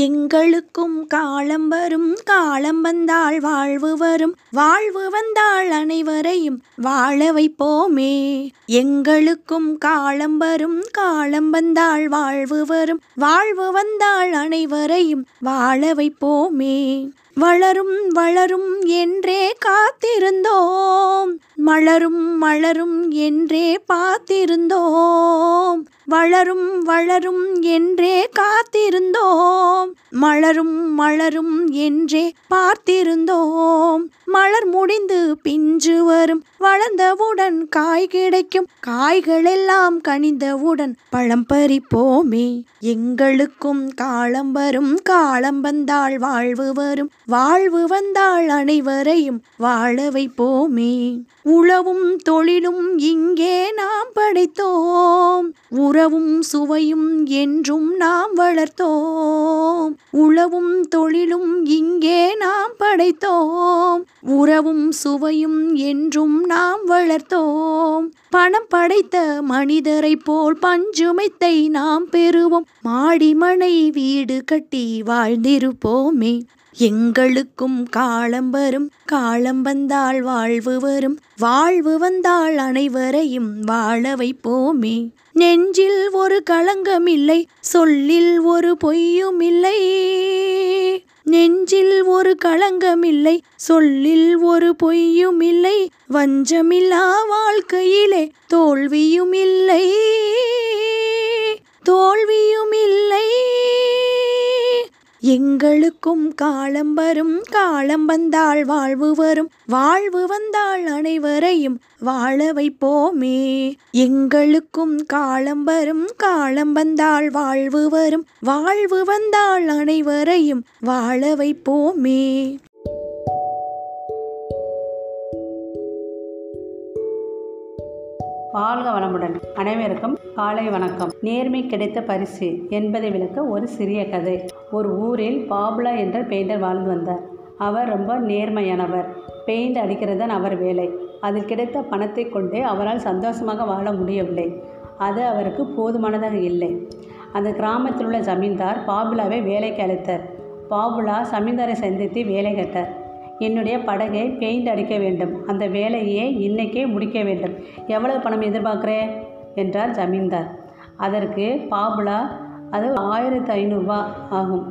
எங்களுக்கும் காலம் வரும் காலம் வந்தால் வாழ்வு வரும். வாழ்வு வந்தால் அனைவரையும் வாழ வைப்போமே. எங்களுக்கும் காலம் வரும் காலம் வந்தால் வாழ்வு வரும். வாழ்வு வந்தால் அனைவரையும் வாழ வைப்போமே. வளரும் வளரும் என்றே காத்திருந்தோம். மலரும் மலரும் என்றே பார்த்திருந்தோம். வளரும் வளரும் என்றே காத்திருந்தோம். மலரும் மலரும் என்றே பார்த்திருந்தோம். மலர் முடிந்து பிஞ்சு வரும். வளர்ந்தவுடன் காய் கிடைக்கும். காய்கள் எல்லாம் கனிந்தவுடன் பழம் பறிப்போமே. எங்களுக்கும் காலம் வரும். காலம் வந்தால் வாழ்வு வரும். வாழ்வு வந்தால் அனைவரையும் வாழ வைப்போமே உழவும் தொழிலும் இங்கே நாம் படைத்தோம். உறவும் சுவையும் என்றும் நாம் வளர்த்தோம். உழவும் தொழிலும் இங்கே நாம் படைத்தோம். உறவும் சுவையும் என்றும் நாம் வளர்த்தோம். பணம் படைத்த மனிதரை போல் பஞ்சுமைத்தை நாம் பெறுவோம். மாடிமனை வீடு கட்டி வாழ்ந்திருப்போமே. எங்களுக்கும் காலம் வரும் காலம் வந்தால் வாழ்வு வரும் வாழ்வு வந்தால் அனைவரையும் வாழ வைப்போமே. நெஞ்சில் ஒரு களங்கம் இல்லை சொல்லில் ஒரு பொய்யும் இல்லை. நெஞ்சில் ஒரு களங்கம் இல்லை சொல்லில் ஒரு பொய்யும் இல்லை. வஞ்சமில்லா வாழ்க்கையிலே தோல்வியும் இல்லை. எங்களுக்கும் காலம் வரும் காலம் வந்தால் வாழ்வு வரும். வாழ்வு வந்தால் அனைவரையும் வாழ வைப்போமே. எங்களுக்கும் காலம் வரும் காலம் வந்தால் வாழ்வு வரும். வாழ்வு வந்தால் அனைவரையும் வாழ வைப்போமே. வாழ்க வளமுடன். அனைவருக்கும் காலை வணக்கம். நேர்மை கிடைத்த பரிசு என்பதை விளக்க ஒரு சிறிய கதை. ஒரு ஊரில் பாபுலா என்ற பெயிண்டர் வாழ்ந்து வந்தார். அவர் ரொம்ப நேர்மையானவர். பெயிண்ட் அடிக்கிறது தான் அவர் வேலை. அதில் கிடைத்த பணத்தை கொண்டே அவரால் சந்தோஷமாக வாழ முடியவில்லை. அது அவருக்கு போதுமானதாக இல்லை. அந்த கிராமத்தில் உள்ள ஜமீன்தார் பாபுலாவை வேலைக்கு அழைத்தார். பாபுலா ஜமீன்தாரை சந்தித்து வேலை கேட்டார். என்னுடைய படகை பெயிண்ட் அடிக்க வேண்டும். அந்த வேலையை இன்னைக்கே முடிக்க வேண்டும். எவ்வளவு பணம் எதிர்பார்க்குறேன்? என்றார் ஜமீன்தார். அதற்கு பாபுலா அது ஆயிரத்து ஐநூறுரூவா ஆகும்.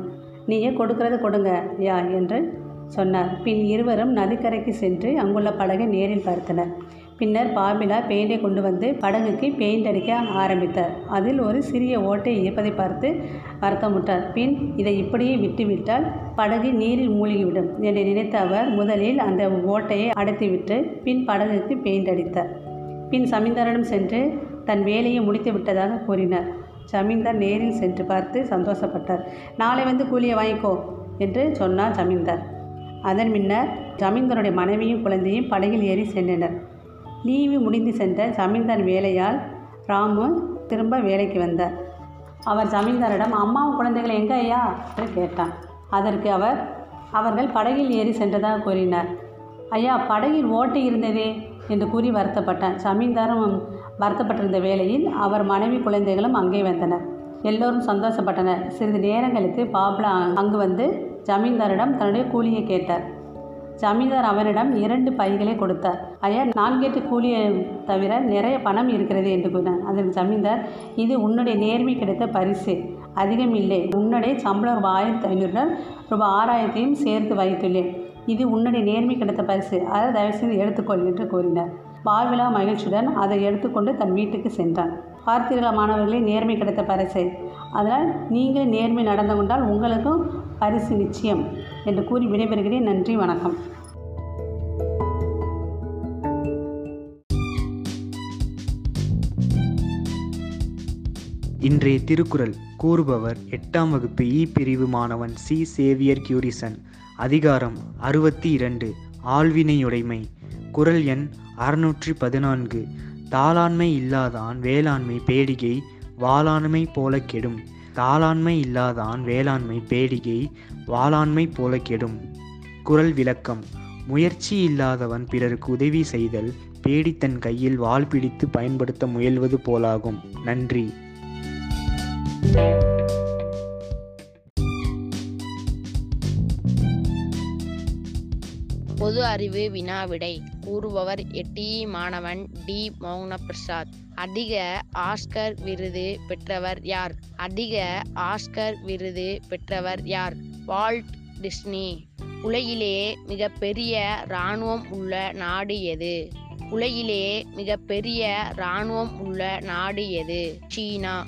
நீங்கள் கொடுக்கறது கொடுங்க யா என்று சொன்னார். பின் இருவரும் நதிக்கரைக்கு சென்று அங்குள்ள படகை நேரில் பார்த்தனர். பின்னர் பாபிலா பெயிண்டை கொண்டு வந்து படகுக்கு பெயிண்ட் அடிக்க ஆரம்பித்தார். அதில் ஒரு சிறிய ஓட்டை இருப்பதை பார்த்து வருத்தமுட்டார் பின் இதை இப்படியே விட்டுவிட்டால் படகு நீரில் மூழ்கிவிடும் என்று நினைத்த அவர் முதலில் அந்த ஓட்டையை அடைத்துவிட்டு பின் படகுக்கு பெயிண்ட் அடித்தார். பின் சமீந்தரிடம் சென்று தன் வேலையை முடித்து விட்டதாக கூறினார். ஜமீன்தார் நேரில் சென்று பார்த்து சந்தோஷப்பட்டார். நாளை வந்து கூலியை வாங்கிக்கோ என்று சொன்னார் ஜமீன்தார் அதன் பின்னர் ஜமீன்தாருடைய மனைவியும் குழந்தையும் படகில் ஏறி சென்றனர். லீவு முடிந்து சென்ற ஜமீன்தார் வேலையால் ராமு திரும்ப வேலைக்கு வந்தார். அவர் ஜமீன்தாரிடம் அம்மாவும் குழந்தைகள் எங்கே ஐயா? என்று கேட்டான். அதற்கு அவர் அவர்கள் படகில் ஏறி சென்றதாக கூறினார். ஐயா படகில் ஓட்டை இருந்ததே? என்று கூறி வருத்தப்பட்டான். ஜமீன்தாரும் வருத்தப்பட்டிருந்த வேளையில் அவர் மனைவி குழந்தைகளும் அங்கே வந்தனர். எல்லோரும் சந்தோஷப்பட்டனர். சிறிது நேரங்களுக்கு பாப்லா அங்கு வந்து ஜமீன்தாரிடம் தன்னுடைய கூலியை கேட்டார். ஜமீன்தார் அவரிடம் இரண்டு பைகளை கொடுத்தார். ஐயா நான் கேட்டு கூலியை தவிர நிறைய பணம் இருக்கிறது என்று கூறினார். அதற்கு ஜமீன்தார் இது உன்னுடைய நேர்மை கிடைத்த பரிசு. அதிகம் இல்லை. உன்னுடைய சம்பளம் ரூபாய் ஆயிரத்தி ஐநூறு ரூபாய் ஆறாயிரத்தையும் சேர்த்து வைத்துள்ளேன். இது உன்னுடைய நேர்மை கிடைத்த பரிசு. அதை தயவுசெய்து எடுத்துக்கொள் என்று கூறினார். பார்விழா மகிழ்ச்சியுடன் அதை எடுத்துக்கொண்டு தன் வீட்டுக்கு சென்றான். பார்த்தீர்களா மாணவர்களே நேர்மை கிடைத்த பரிசை. அதனால் நீங்கள் நேர்மை நடந்து கொண்டால் உங்களுக்கும் பரிசு நிச்சயம். என்று கூறி விடைபெறுகிறேன். நன்றி வணக்கம். இன்றைய திருக்குறள் கூறுபவர் எட்டாம் வகுப்பு இ பிரிவு மாணவன் சி சேவியர் கியூரிசன். அதிகாரம் அறுபத்தி இரண்டு ஆழ்வினையுடைமை குறள் எண் அறுநூற்றி பதினான்கு. தாளாண்மை இல்லாதான் வேளாண்மை பேடிகை வாளாண்மை போல கெடும். தாளாண்மை இல்லாதான் வேளாண்மை பேடிகை வாளாண்மை போல கெடும். குரல் விளக்கம். முயற்சி இல்லாதவன் பிறருக்கு உதவி செய்தல் பேடி தன் கையில் வாள் பிடித்து பயன்படுத்த முயல்வது போலாகும். நன்றி. பொது அறிவு வினாவிடை கூறுபவர் எட்டி மாணவன் டி. மௌன பிரசாத் அதிக ஆஸ்கர் விருது பெற்றவர் யார்? அதிக ஆஸ்கர் விருது பெற்றவர் யார்? வால்ட் டிஸ்னி உலகிலேயே மிகப்பெரிய இராணுவம் உள்ள நாடு எது? உலகிலேயே மிகப்பெரிய இராணுவம் உள்ள நாடு எது? சீனா.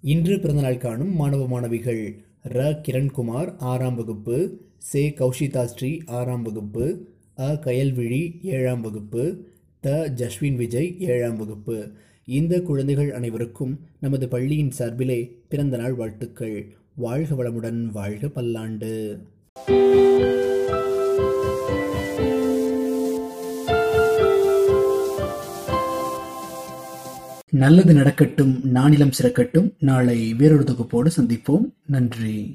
இன்று பிறந்தநாள் காணும் மாணவ மாணவிகள் ர. கிரண்குமார் ஆறாம் வகுப்பு. சே. கௌஷிதாஸ்ரீ ஆறாம் வகுப்பு. அ கயல்விழி ஏழாம் வகுப்பு த ஜஸ்வின் விஜய் ஏழாம் வகுப்பு. இந்த குழந்தைகள் அனைவருக்கும் நமது பள்ளியின் சார்பிலே பிறந்தநாள் வாழ்த்துக்கள். வாழ்க வளமுடன் வாழ்க பல்லாண்டு. நல்லது நடக்கட்டும் நானிலம் சிறக்கட்டும். நாளை வேறொரு தொகுப்போடு சந்திப்போம். நன்றி.